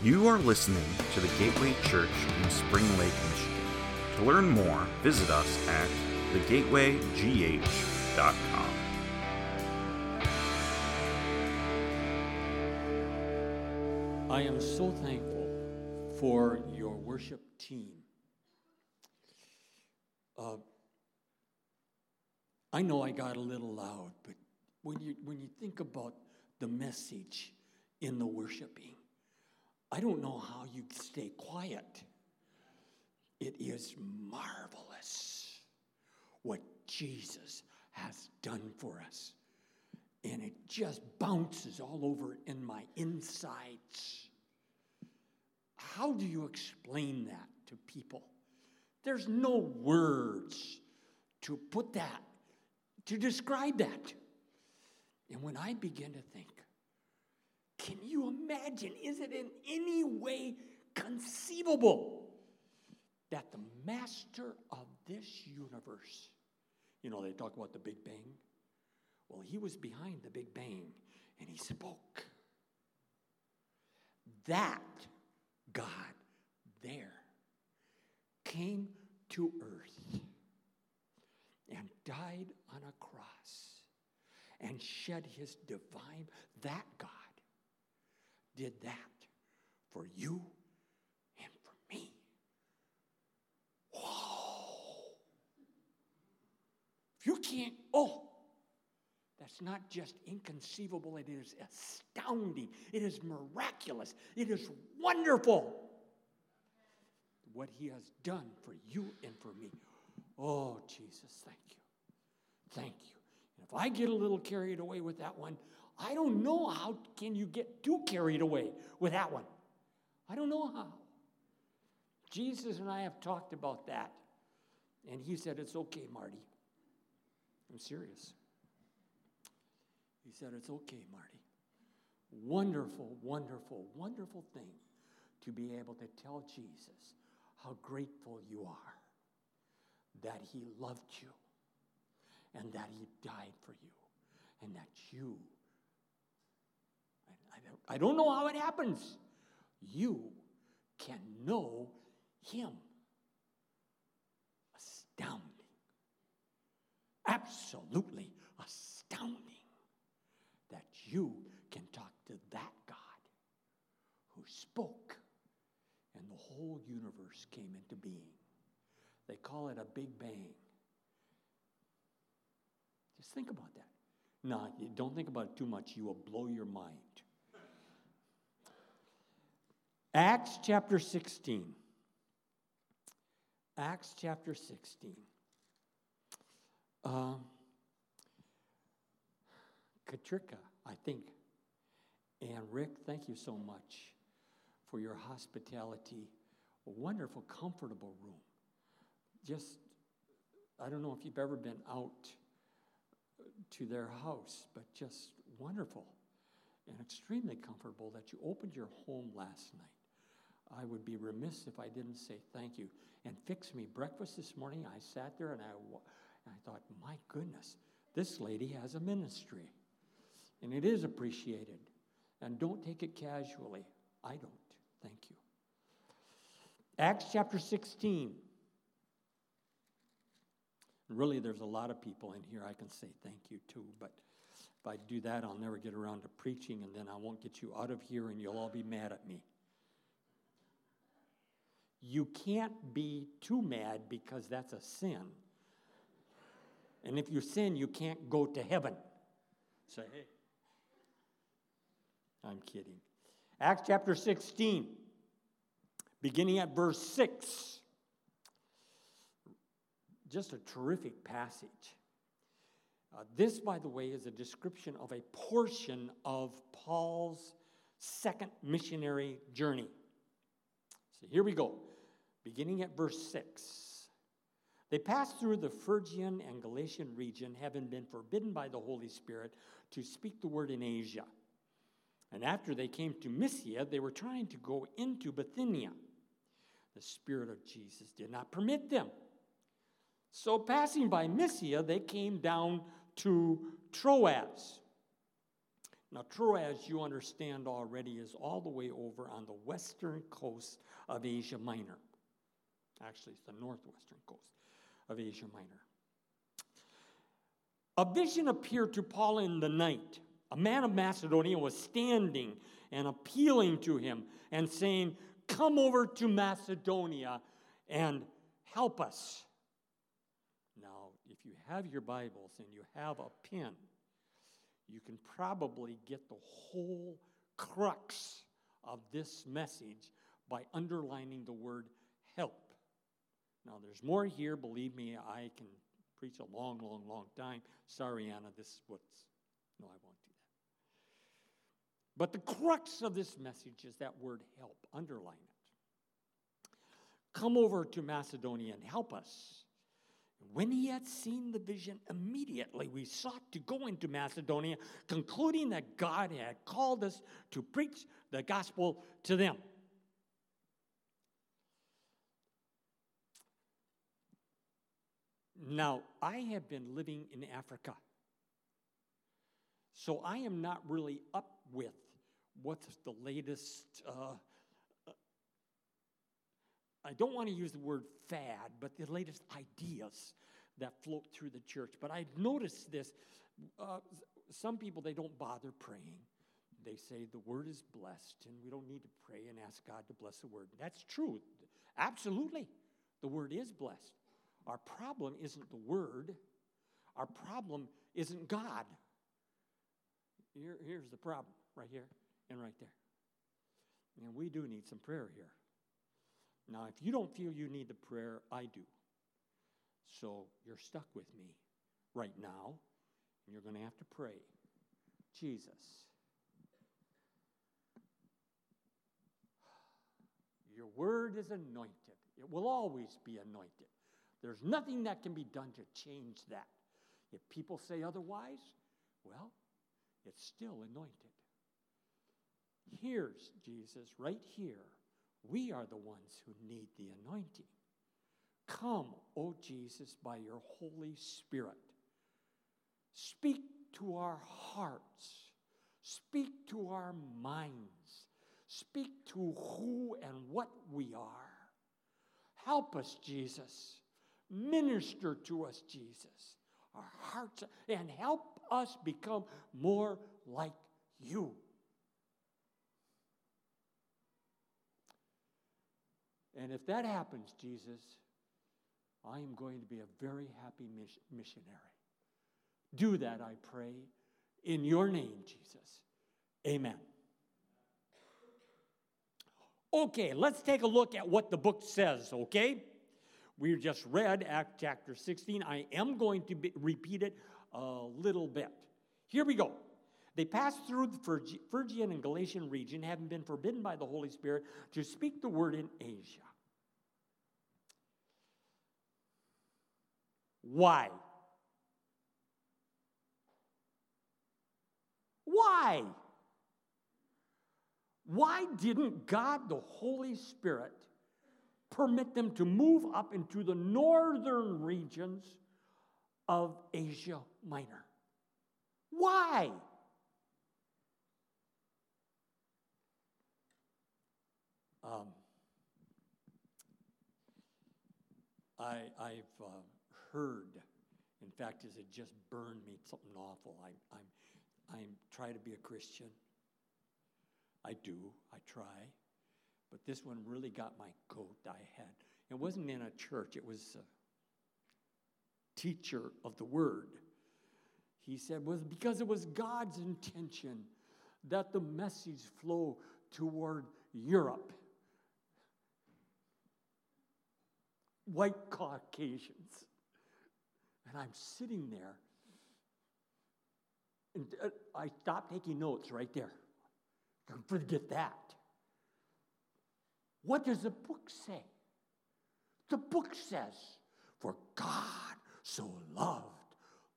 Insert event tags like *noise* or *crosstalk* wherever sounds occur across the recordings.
You are listening to the Gateway Church in Spring Lake, Michigan. To learn more, visit us at thegatewaygh.com. I am so thankful for your worship team. Uh, I know I got a little loud, but when you, when you think about the message in the worshiping, I don't know how you stay quiet. It is marvelous what Jesus has done for us. And it just bounces all over in my insides. How do you explain that to people? There's no words to put that, to describe that. And when I begin to think, can you imagine? Is it in any way conceivable that the master of this universe, you know, they talk about the Big Bang? Well, he was behind the Big Bang and he spoke. That God there came to earth and died on a cross and shed his divine, that God did that for you and for me. Whoa. If you can't, oh, that's not just inconceivable, it is astounding. It is miraculous. It is wonderful what he has done for you and for me. Oh, Jesus, thank you. Thank you. And if I get a little carried away with that one, I don't know how can you get too carried away with that one. I don't know how. Jesus and I have talked about that. And he said, It's okay, Marty. I'm serious. He said, It's okay, Marty. Wonderful, wonderful, wonderful thing to be able to tell Jesus how grateful you are that he loved you and that he died for you and that you I don't know how it happens. You can know Him. Astounding. Absolutely astounding that you can talk to that God who spoke and the whole universe came into being. They call it a Big Bang. Just think about that. No, don't think about it too much. You will blow your mind. Acts chapter 16. Acts chapter 16. Um, Katrika, I think, and Rick, thank you so much for your hospitality. A wonderful, comfortable room. Just, I don't know if you've ever been out to their house, but just wonderful and extremely comfortable that you opened your home last night. I would be remiss if I didn't say thank you. And fix me breakfast this morning. I sat there and I, and I thought, my goodness, this lady has a ministry. And it is appreciated. And don't take it casually. I don't. Thank you. Acts chapter 16. Really, there's a lot of people in here I can say thank you to, but if I do that, I'll never get around to preaching, and then I won't get you out of here, and you'll all be mad at me. You can't be too mad because that's a sin. And if you sin, you can't go to heaven. Say, hey. I'm kidding. Acts chapter 16, beginning at verse 6. Just a terrific passage. Uh, this, by the way, is a description of a portion of Paul's second missionary journey. So here we go beginning at verse 6. They passed through the Phrygian and Galatian region, having been forbidden by the Holy Spirit to speak the word in Asia. And after they came to Mysia, they were trying to go into Bithynia. The Spirit of Jesus did not permit them. So, passing by Mysia, they came down to Troas. Now, Troas, you understand already, is all the way over on the western coast of Asia Minor. Actually, it's the northwestern coast of Asia Minor. A vision appeared to Paul in the night. A man of Macedonia was standing and appealing to him and saying, Come over to Macedonia and help us. Now, if you have your Bibles and you have a pen, you can probably get the whole crux of this message by underlining the word help. Now, there's more here. Believe me, I can preach a long, long, long time. Sorry, Anna, this is what's. No, I won't do that. But the crux of this message is that word help. Underline it. Come over to Macedonia and help us. When he had seen the vision, immediately we sought to go into Macedonia, concluding that God had called us to preach the gospel to them. Now, I have been living in Africa. So I am not really up with what's the latest. Uh, I don't want to use the word fad, but the latest ideas that float through the church. But I've noticed this. Uh, some people, they don't bother praying. They say the word is blessed and we don't need to pray and ask God to bless the word. That's true. Absolutely. The word is blessed. Our problem isn't the word, our problem isn't God. Here, here's the problem right here and right there. And we do need some prayer here. Now, if you don't feel you need the prayer, I do. So you're stuck with me right now, and you're going to have to pray. Jesus. Your word is anointed. It will always be anointed. There's nothing that can be done to change that. If people say otherwise, well, it's still anointed. Here's Jesus right here. We are the ones who need the anointing. Come, O Jesus, by your Holy Spirit. Speak to our hearts. Speak to our minds. Speak to who and what we are. Help us, Jesus. Minister to us, Jesus, our hearts, and help us become more like you. And if that happens, Jesus, I am going to be a very happy missionary. Do that, I pray, in your name, Jesus. Amen. Okay, let's take a look at what the book says, okay? We just read Act chapter 16. I am going to be, repeat it a little bit. Here we go. They passed through the Phrygian and Galatian region, having been forbidden by the Holy Spirit to speak the word in Asia. Why? Why? Why didn't God, the Holy Spirit, permit them to move up into the northern regions of Asia Minor. Why? Um, I, have uh, heard, in fact, as it just burned me something awful. I, I'm, I'm try to be a Christian. I do. I try. But this one really got my goat I had. It wasn't in a church, it was a teacher of the word. He said, was because it was God's intention that the message flow toward Europe. White Caucasians. And I'm sitting there, and uh, I stopped taking notes right there. Forget that. What does the book say? The book says, For God so loved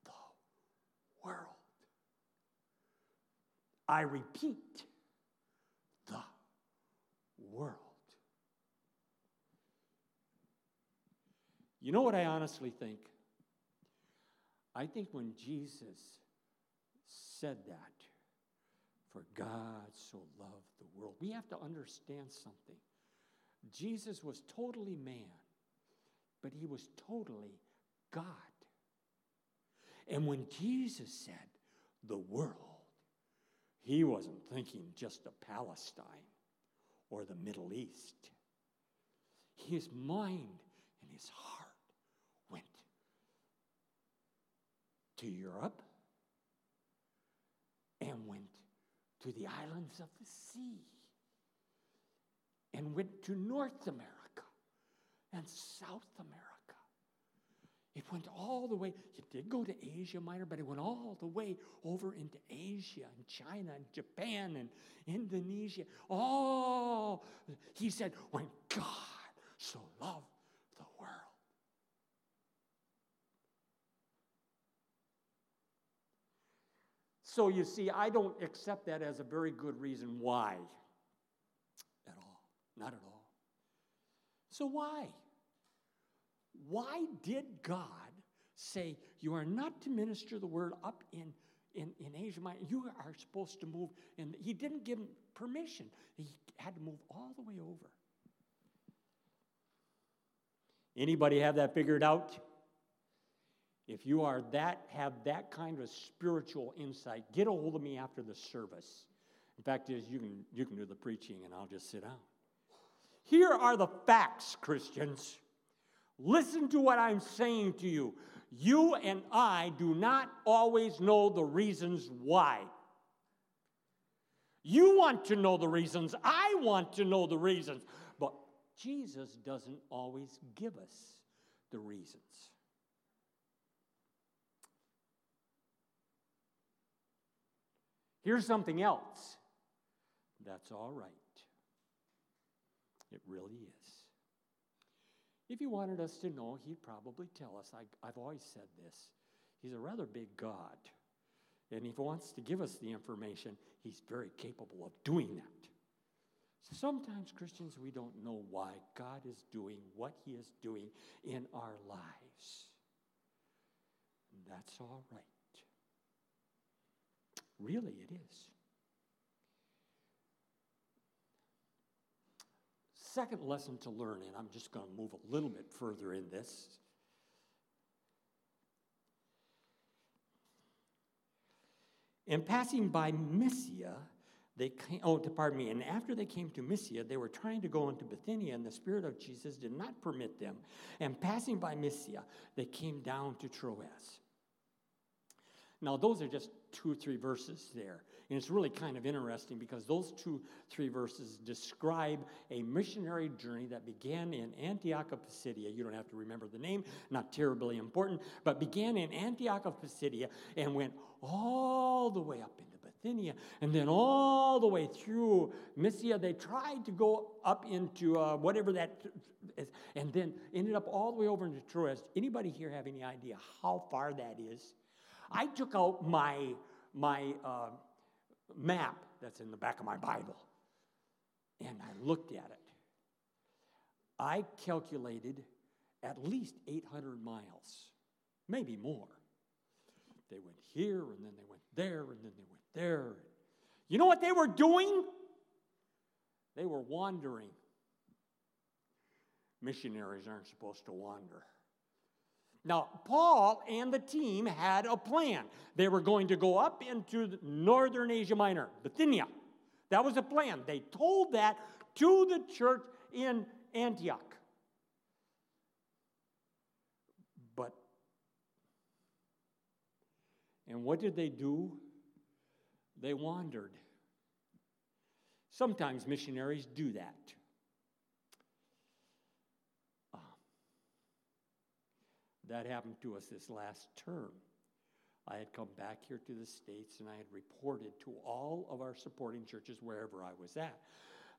the world. I repeat, the world. You know what I honestly think? I think when Jesus said that, For God so loved the world. We have to understand something. Jesus was totally man, but he was totally God. And when Jesus said the world, he wasn't thinking just of Palestine or the Middle East. His mind and his heart went to Europe and went to the islands of the sea and went to North America and South America. It went all the way, it did go to Asia Minor, but it went all the way over into Asia and China and Japan and Indonesia. Oh, he said, when God so loved the world. So you see, I don't accept that as a very good reason why all. Not at all. So why? Why did God say you are not to minister the word up in, in, in Asia Minor? You are supposed to move, and he didn't give him permission. He had to move all the way over. Anybody have that figured out? If you are that, have that kind of spiritual insight, get a hold of me after the service. In fact, is you can you can do the preaching and I'll just sit down. Here are the facts, Christians. Listen to what I'm saying to you. You and I do not always know the reasons why. You want to know the reasons. I want to know the reasons. But Jesus doesn't always give us the reasons. Here's something else. That's all right. It really is. If he wanted us to know, he'd probably tell us. I, have always said this. He's a rather big God. And if he wants to give us the information, he's very capable of doing that. Sometimes, Christians, we don't know why God is doing what he is doing in our lives. That's all right. Really, it is. Second lesson to learn, and I'm just going to move a little bit further in this. In passing by Mysia, they came, oh, pardon me, and after they came to Mysia, they were trying to go into Bithynia, and the Spirit of Jesus did not permit them. And passing by Mysia, they came down to Troas. Now, those are just two or three verses there. And it's really kind of interesting because those two, three verses describe a missionary journey that began in Antioch of Pisidia. You don't have to remember the name, not terribly important, but began in Antioch of Pisidia and went all the way up into Bithynia and then all the way through Mysia. They tried to go up into uh, whatever that is, and then ended up all the way over into Troas. Anybody here have any idea how far that is? I took out my, my, uh, map that's in the back of my Bible. And I looked at it. I calculated at least 800 miles, maybe more. They went here, and then they went there, and then they went there. You know what they were doing? They were wandering. Missionaries aren't supposed to wander. Now, Paul and the team had a plan. They were going to go up into northern Asia Minor, Bithynia. That was a plan. They told that to the church in Antioch. But, and what did they do? They wandered. Sometimes missionaries do that. That happened to us this last term. I had come back here to the States and I had reported to all of our supporting churches, wherever I was at,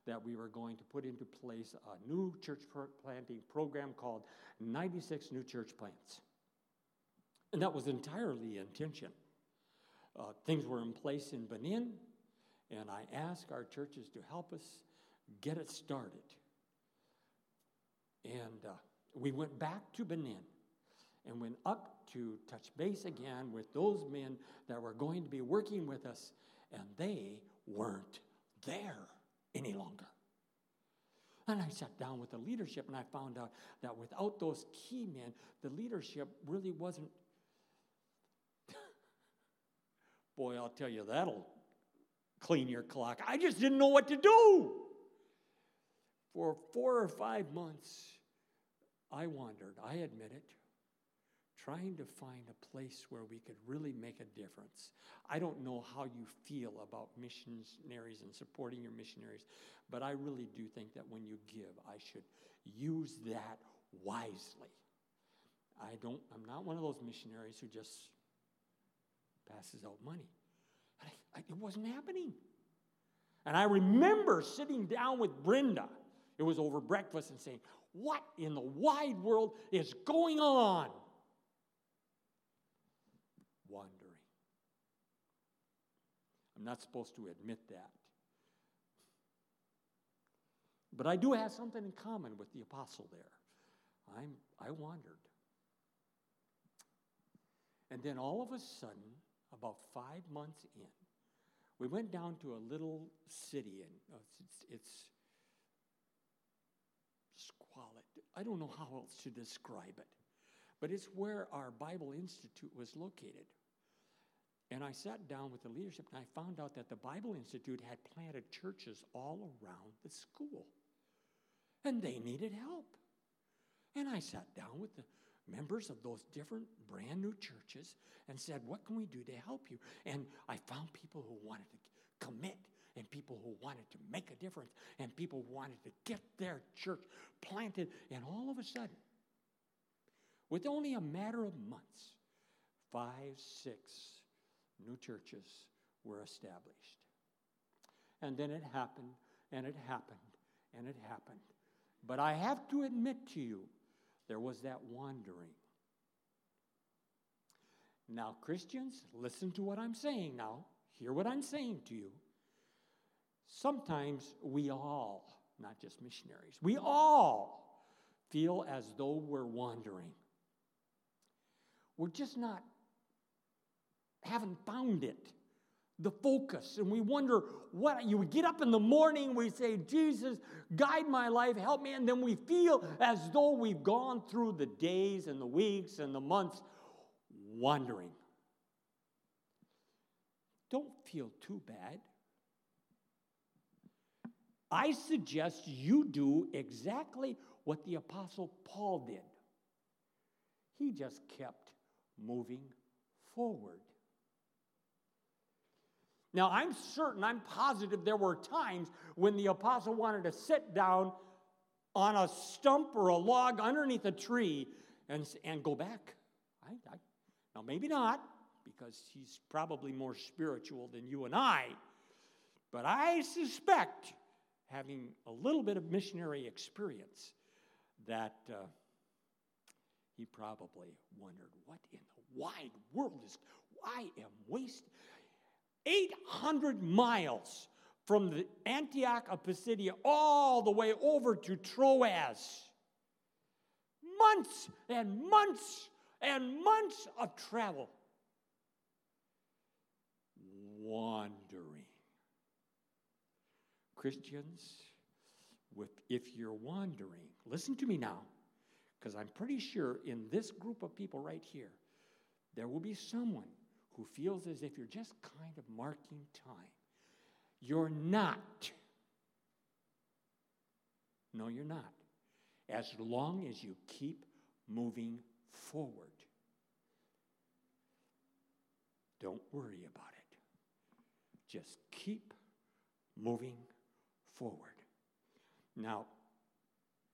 that we were going to put into place a new church planting program called 96 New Church Plants. And that was entirely intention. Uh, things were in place in Benin, and I asked our churches to help us get it started. And uh, we went back to Benin and went up to touch base again with those men that were going to be working with us, and they weren't there any longer. And I sat down with the leadership and I found out that without those key men, the leadership really wasn't. *laughs* Boy, I'll tell you, that'll clean your clock. I just didn't know what to do. For four or five months, I wandered, I admit it, trying to find a place where we could really make a difference. I don't know how you feel about missionaries and supporting your missionaries, but I really do think that when you give, I should use that wisely. I don't, I'm not one of those missionaries who just passes out money. I, I, it wasn't happening. And I remember sitting down with Brenda, it was over breakfast, and saying, What in the wide world is going on? Wandering. I'm not supposed to admit that. But I do have something in common with the apostle there. I'm, I wandered. And then all of a sudden, about five months in, we went down to a little city, and uh, it's, it's squalid. I don't know how else to describe it, but it's where our Bible Institute was located. And I sat down with the leadership and I found out that the Bible Institute had planted churches all around the school. And they needed help. And I sat down with the members of those different brand new churches and said, What can we do to help you? And I found people who wanted to commit and people who wanted to make a difference and people wanted to get their church planted. And all of a sudden, with only a matter of months, five, six new churches were established. And then it happened, and it happened, and it happened. But I have to admit to you, there was that wandering. Now, Christians, listen to what I'm saying now. Hear what I'm saying to you. Sometimes we all, not just missionaries, we all feel as though we're wandering. We're just not, haven't found it the focus. And we wonder what you get up in the morning, we say, Jesus, guide my life, help me. And then we feel as though we've gone through the days and the weeks and the months wandering. Don't feel too bad. I suggest you do exactly what the Apostle Paul did. He just kept moving forward. Now, I'm certain, I'm positive there were times when the apostle wanted to sit down on a stump or a log underneath a tree and, and go back. I, I, now, maybe not, because he's probably more spiritual than you and I, but I suspect, having a little bit of missionary experience, that uh, he probably wondered, what in the wide world is, I am wasting. 800 miles from the Antioch of Pisidia all the way over to Troas. Months and months and months of travel. Wandering. Christians, if you're wandering, listen to me now, because I'm pretty sure in this group of people right here, there will be someone who feels as if you're just kind of marking time. You're not. No, you're not. As long as you keep moving forward, don't worry about it. Just keep moving forward. Now,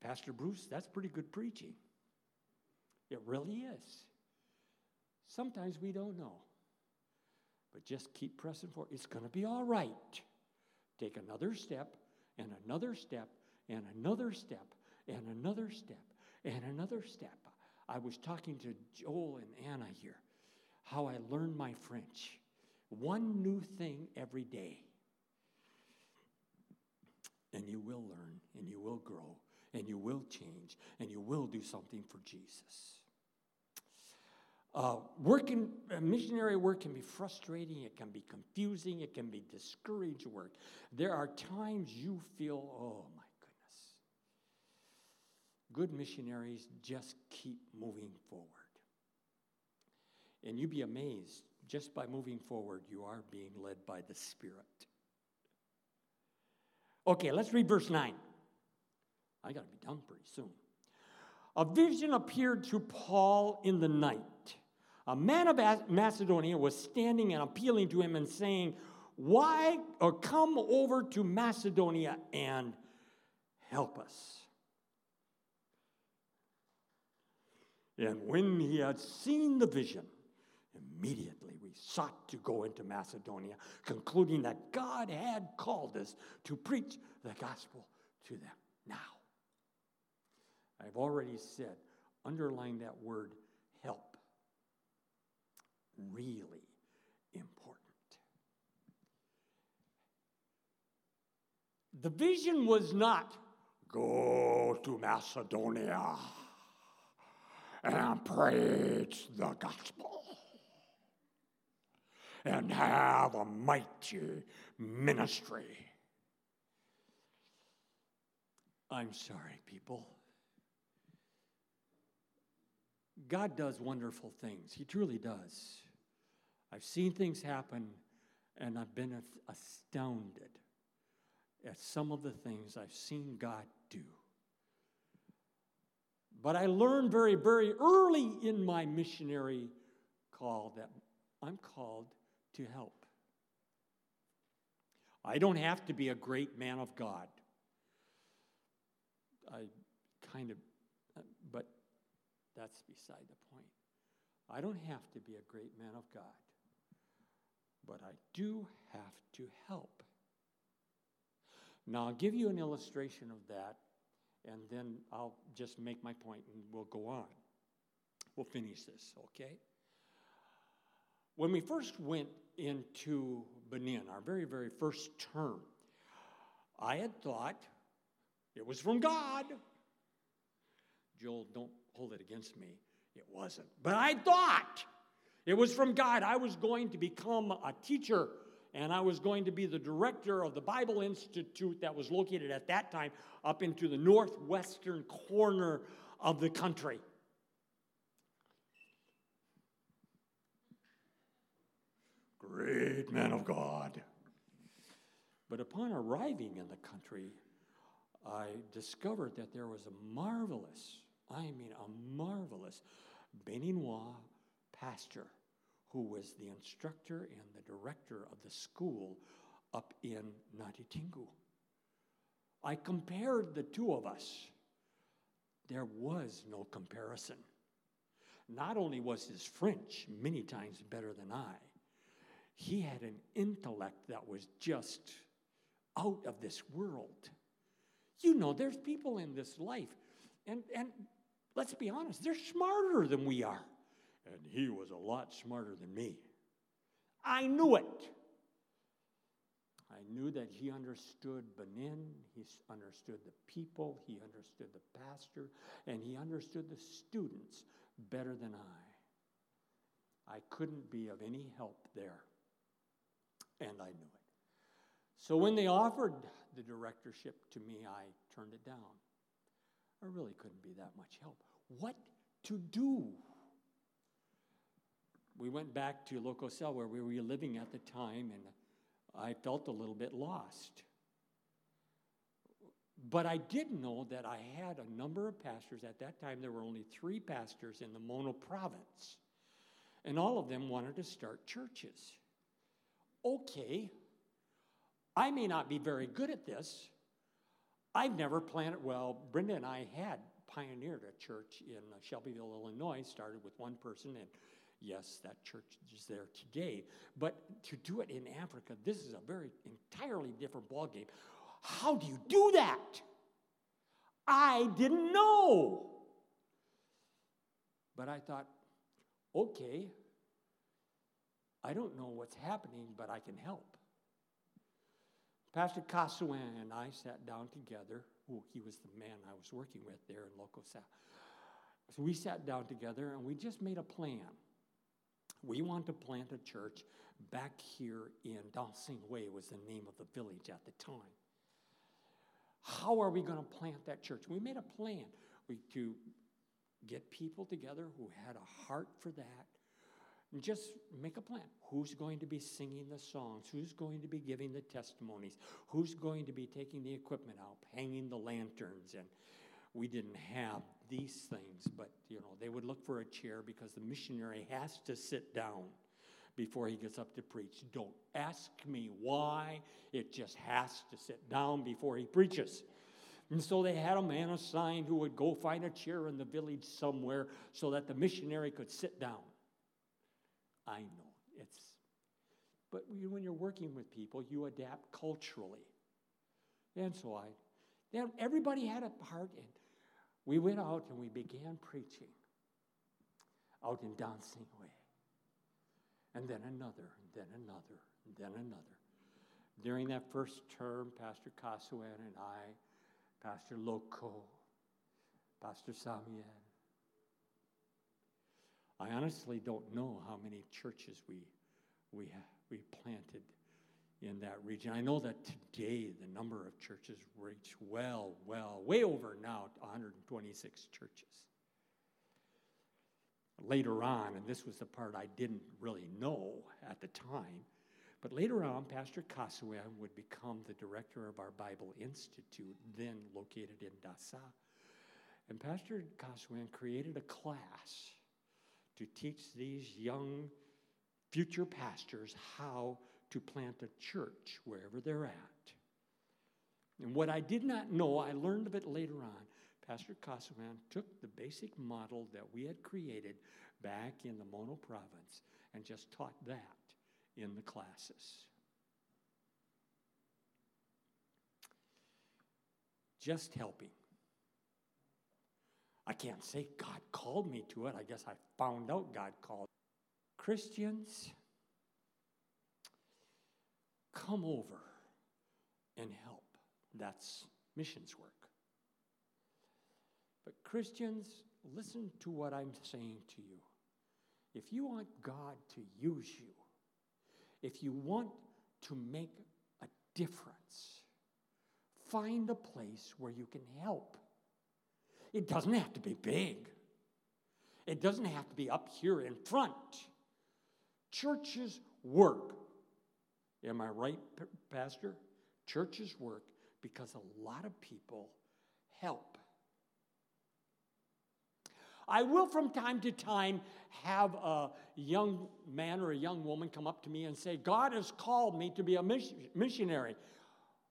Pastor Bruce, that's pretty good preaching. It really is. Sometimes we don't know. But just keep pressing forward. It's going to be all right. Take another step and another step and another step and another step and another step. I was talking to Joel and Anna here how I learned my French. One new thing every day. And you will learn, and you will grow, and you will change, and you will do something for Jesus. Uh, working, uh, missionary work can be frustrating, it can be confusing, it can be discouraged work. There are times you feel, oh my goodness. Good missionaries just keep moving forward. And you'd be amazed, just by moving forward, you are being led by the Spirit. Okay, let's read verse 9. I got to be done pretty soon. A vision appeared to Paul in the night. A man of Macedonia was standing and appealing to him and saying, Why or come over to Macedonia and help us? And when he had seen the vision, immediately we sought to go into Macedonia, concluding that God had called us to preach the gospel to them. Now, I've already said, underline that word help. Really important. The vision was not go to Macedonia and preach the gospel and have a mighty ministry. I'm sorry, people. God does wonderful things. He truly does. I've seen things happen, and I've been astounded at some of the things I've seen God do. But I learned very, very early in my missionary call that I'm called to help. I don't have to be a great man of God. I kind of, but that's beside the point. I don't have to be a great man of God, but I do have to help. Now, I'll give you an illustration of that, and then I'll just make my point and we'll go on. We'll finish this, okay? When we first went into Benin, our very, very first term, I had thought it was from God. Joel, don't hold it against me. It wasn't. But I thought it was from God. I was going to become a teacher and I was going to be the director of the Bible Institute that was located at that time up into the northwestern corner of the country. Great man of God. But upon arriving in the country, I discovered that there was a marvelous, I mean, a marvelous Beninois pastor who was the instructor and the director of the school up in Natitingou. I compared the two of us. There was no comparison. Not only was his French many times better than I, he had an intellect that was just out of this world. You know, there's people in this life, and, and let's be honest, they're smarter than we are. And he was a lot smarter than me. I knew it. I knew that he understood Benin, he understood the people, he understood the pastor, and he understood the students better than I. I couldn't be of any help there and I knew it. So when they offered the directorship to me, I turned it down. I really couldn't be that much help. What to do? We went back to Locosel where we were living at the time, and I felt a little bit lost. But I did know that I had a number of pastors. At that time, there were only three pastors in the Mono province, and all of them wanted to start churches okay, I may not be very good at this. I've never planted, well, Brenda and I had pioneered a church in Shelbyville, Illinois, started with one person, and yes, that church is there today. But to do it in Africa, this is a very entirely different ballgame. How do you do that? I didn't know. But I thought, okay, I don't know what's happening, but I can help. Pastor Kasuan and I sat down together. Oh, he was the man I was working with there in Loco. So we sat down together and we just made a plan. We want to plant a church back here in Dancing Way was the name of the village at the time. How are we going to plant that church? We made a plan we, to get people together who had a heart for that. And just make a plan. Who's going to be singing the songs? Who's going to be giving the testimonies? Who's going to be taking the equipment out, hanging the lanterns? And we didn't have these things, but you know, they would look for a chair because the missionary has to sit down before he gets up to preach. Don't ask me why, it just has to sit down before he preaches. And so they had a man assigned who would go find a chair in the village somewhere so that the missionary could sit down. I know it's, but when you're working with people, you adapt culturally. And so I, then everybody had a part, and we went out and we began preaching out in Dancing Way and then another, and then another, and then another. During that first term, Pastor Kasuan and I, Pastor Loco, Pastor Samuel, I honestly don't know how many churches we, we, we planted in that region. I know that today the number of churches reach well, well, way over now 126 churches later on, and this was the part I didn't really know at the time, but later on, Pastor Kasuan would become the director of our Bible Institute, then located in Dassa. And Pastor Kasuan created a class to teach these young future pastors how to plant a church wherever they're at. And what I did not know, I learned of it later on. Pastor Kasuan took the basic model that we had created back in the Mono province and just taught that in the classes. Just helping. I can't say God called me to it. I guess I found out God called. Christians, come over and help. That's missions work. But Christians, listen to what I'm saying to you. If you want God to use you, if you want to make a difference, find a place where you can help. It doesn't have to be big, it doesn't have to be up here in front. Churches work. Am I right, Pastor? Churches work because a lot of people help. I will from time to time have a young man or a young woman come up to me and say, God has called me to be a missionary.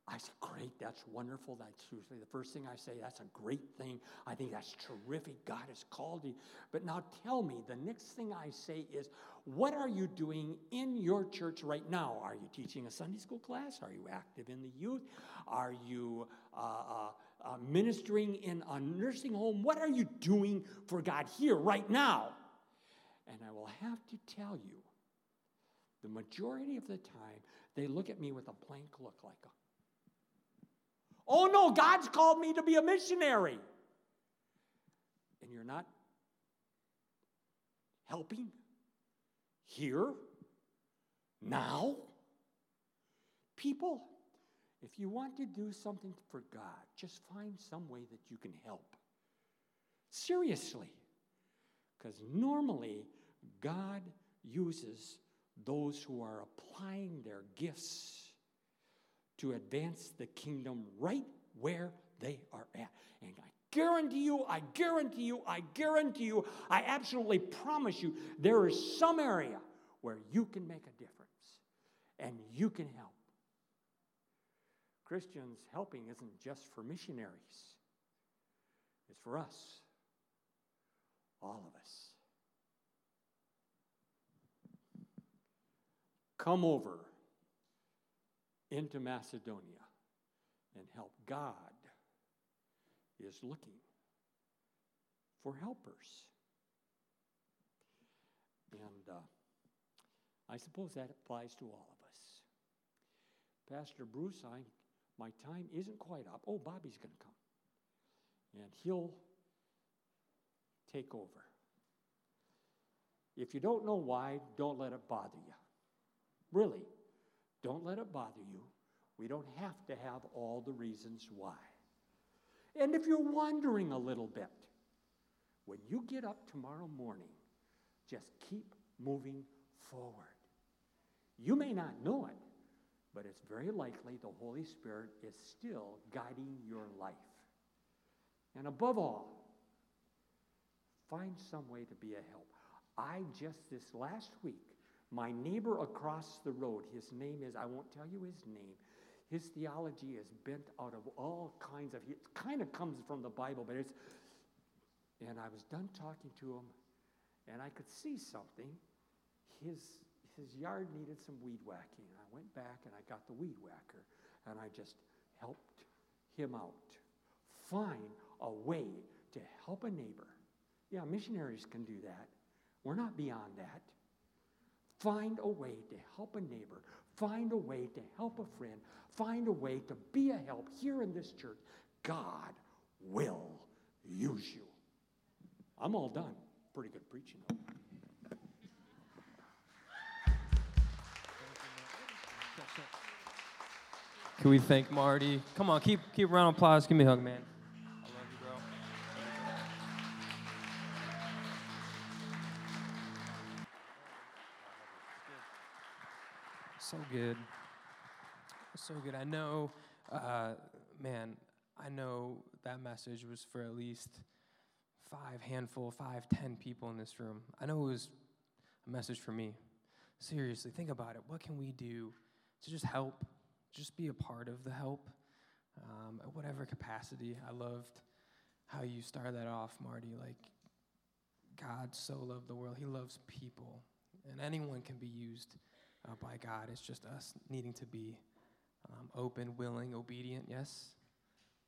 I say, Great, that's wonderful. That's usually the first thing I say. That's a great thing. I think that's terrific. God has called you. But now tell me, the next thing I say is, What are you doing in your church right now? Are you teaching a Sunday school class? Are you active in the youth? Are you uh, uh, uh, ministering in a nursing home? What are you doing for God here right now? And I will have to tell you, the majority of the time, they look at me with a blank look like, oh no, God's called me to be a missionary. And you're not helping here, now. People, if you want to do something for God, just find some way that you can help. Seriously. Because normally, God uses those who are applying their gifts to advance the kingdom right where they are at. And I guarantee you, I guarantee you, I guarantee you, I absolutely promise you, there is some area where you can make a difference and you can help. Christians helping isn't just for missionaries, it's for us, all of us. Come over into Macedonia and help. God is looking for helpers. And uh, I suppose that applies to all of us. Pastor Bruce, I my time isn't quite up. Oh, Bobby's going to come. And he'll take over. If you don't know why, don't let it bother you. Really, don't let it bother you. We don't have to have all the reasons why. And if you're wondering a little bit, when you get up tomorrow morning, just keep moving forward. You may not know it, but it's very likely the Holy Spirit is still guiding your life. And above all, find some way to be a help. I just this last week, my neighbor across the road, his name is, I won't tell you his name, his theology is bent out of all kinds of, it kind of comes from the Bible, but it's, and I was done talking to him, and I could see something. His, his yard needed some weed whacking. I went back and I got the weed whacker, and I just helped him out. Find a way to help a neighbor. Yeah, missionaries can do that. We're not beyond that. Find a way to help a neighbor. Find a way to help a friend. Find a way to be a help here in this church. God will use you. I'm all done. Pretty good preaching. Can we thank Marty? Come on, keep keep round of applause. Give me a hug, man. I love you, bro. So good. So good. I know, uh, man, I know that message was for at least five handful, five, ten people in this room. I know it was a message for me. Seriously, think about it. What can we do to just help, just be a part of the help, um, at whatever capacity? I loved how you started that off, Marty. Like, God so loved the world, He loves people, and anyone can be used uh, by God. It's just us needing to be um, open, willing, obedient. Yes,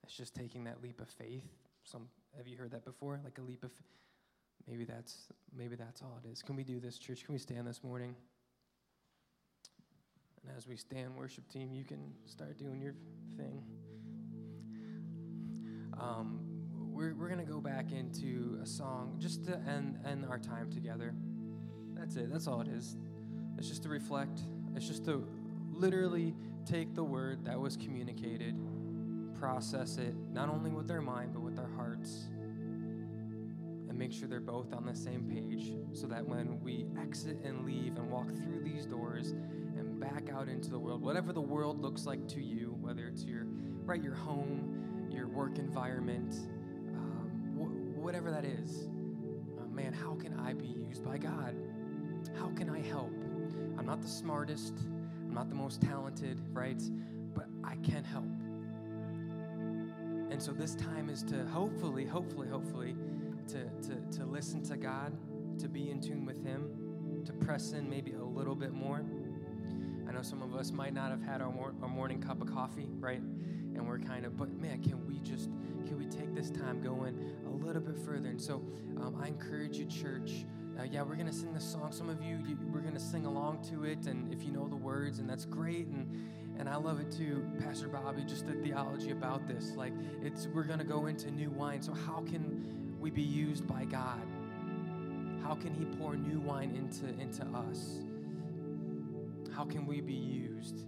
it's just taking that leap of faith. Some have you heard that before? Like a leap of. Maybe that's maybe that's all it is. Can we do this, church? Can we stand this morning? As we stand, worship team, you can start doing your thing. Um, we're we're gonna go back into a song just to end end our time together. That's it. That's all it is. It's just to reflect. It's just to literally take the word that was communicated, process it, not only with their mind, but with their hearts, and make sure they're both on the same page so that when we exit and leave and walk through these doors back out into the world, whatever the world looks like to you, whether it's your, right, your home, your work environment, um, wh- whatever that is, uh, man, how can I be used by God? How can I help? I'm not the smartest, I'm not the most talented, right? But I can help. And so this time is to hopefully, hopefully, hopefully, to, to, to listen to God, to be in tune with Him, to press in maybe a little bit more. I know some of us might not have had our, mor- our morning cup of coffee, right? And we're kind of, but man, can we just, can we take this time going a little bit further? And so um, I encourage you, church. Uh, yeah, we're gonna sing this song. Some of you, you, we're gonna sing along to it, and if you know the words, and that's great. And and I love it too, Pastor Bobby. Just the theology about this, like it's we're gonna go into new wine. So how can we be used by God? How can He pour new wine into into us? How can we be used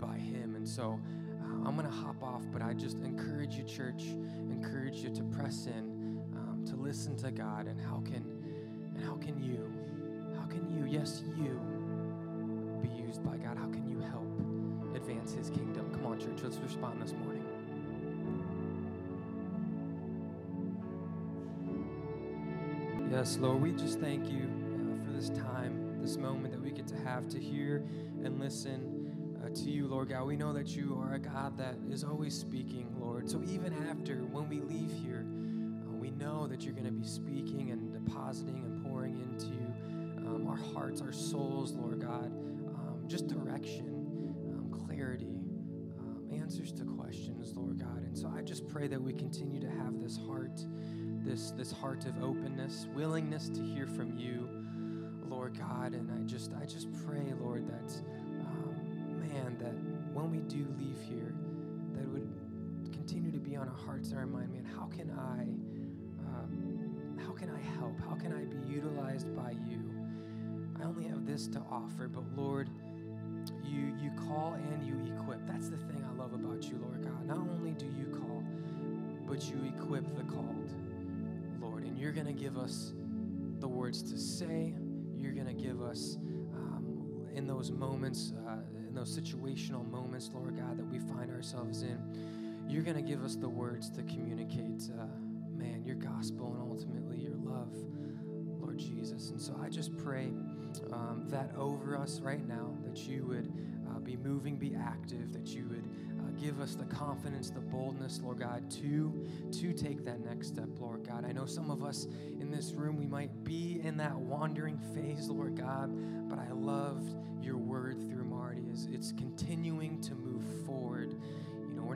by Him? And so. Uh, I'm going to hop off, but I just encourage you, church, encourage you to press in, um, to listen to God, and how can and how can you, how can you, yes, you, be used by God? How can you help advance His kingdom? Come on, church, let's respond this morning. Yes, Lord, we just thank you uh, for this time, this moment that we get to have to hear and listen uh, to you, Lord God. We know that you are a God that is always speaking, Lord. So even after, when we leave here, uh, we know that you're going to be speaking and depositing and pouring into um, our hearts, our souls, Lord God. Um, just direction, um, clarity, um, answers to questions, Lord God. And so I just pray that we continue to have this heart, this this heart of openness, willingness to hear from you, God. And I just I just pray, Lord, that um, man, that when we do leave here, that would continue to be on our hearts and our mind. Man, how can I? uh, how can I help? How can I be utilized by you I only have this to offer, but Lord, you you call and you equip. That's the thing I love about you, Lord God. Not only do you call, but you equip the called, Lord. And you're to give us the words to say. You're going to give us um, in those moments, uh, in those situational moments, Lord God, that we find ourselves in. You're going to give us the words to communicate, uh, man, your gospel and ultimately your love, Lord Jesus. And so I just pray um, that over us right now, that you would uh, be moving, be active, that you would give us the confidence, the boldness, Lord God, to to take that next step, Lord God. I know some of us in this room we might be in that wandering phase, Lord God, but I loved your word through Marty. Is it's continuing to move forward.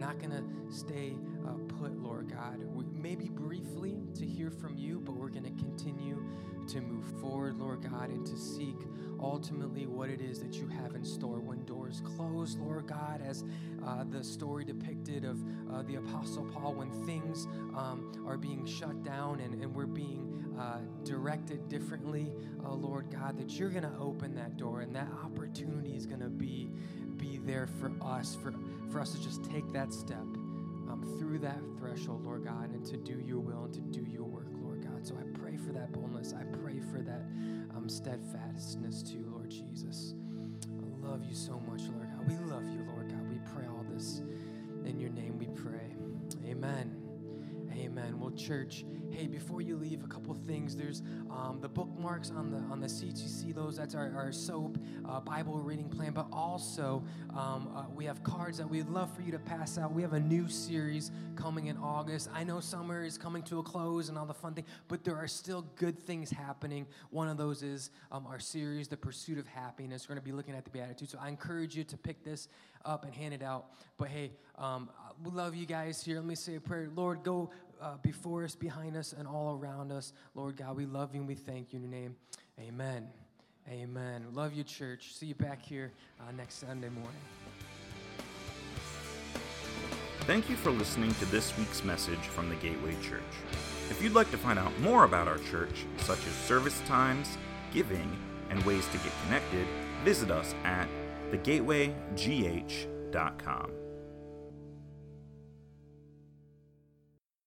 Not going to stay uh, put, Lord God. Maybe briefly to hear from you, but we're going to continue to move forward, Lord God, and to seek ultimately what it is that you have in store when doors close, Lord God, as uh, the story depicted of uh, the Apostle Paul, when things um, are being shut down and, and we're being uh, directed differently, uh, Lord God, that you're going to open that door and that opportunity is going to be be there for us, for, for us to just take that step um, through that threshold, Lord God, and to do your will and to do your work, Lord God. So I pray for that boldness. I pray for that um, steadfastness too, Lord Jesus. I love you so much, Lord God. We love you, Lord God. We pray all this in your name. We pray. Amen. Amen. Well, church, hey, before you leave, a couple things. There's um, the bookmarks on the on the seats. You see those? That's our, our SOAP uh, Bible reading plan. But also, um, uh, we have cards that we'd love for you to pass out. We have a new series coming in August. I know summer is coming to a close and all the fun things, but there are still good things happening. One of those is um, our series, The Pursuit of Happiness. We're going to be looking at the Beatitudes. So I encourage you to pick this up and hand it out. But hey, um, we love you guys here. Let me say a prayer. Lord, go uh, before us, behind us, and all around us. Lord God, we love you and we thank you in your name. Amen. Amen. Love you, church. See you back here uh, next Sunday morning. Thank you for listening to this week's message from the Gateway Church. If you'd like to find out more about our church, such as service times, giving, and ways to get connected, visit us at thegatewaygh.com.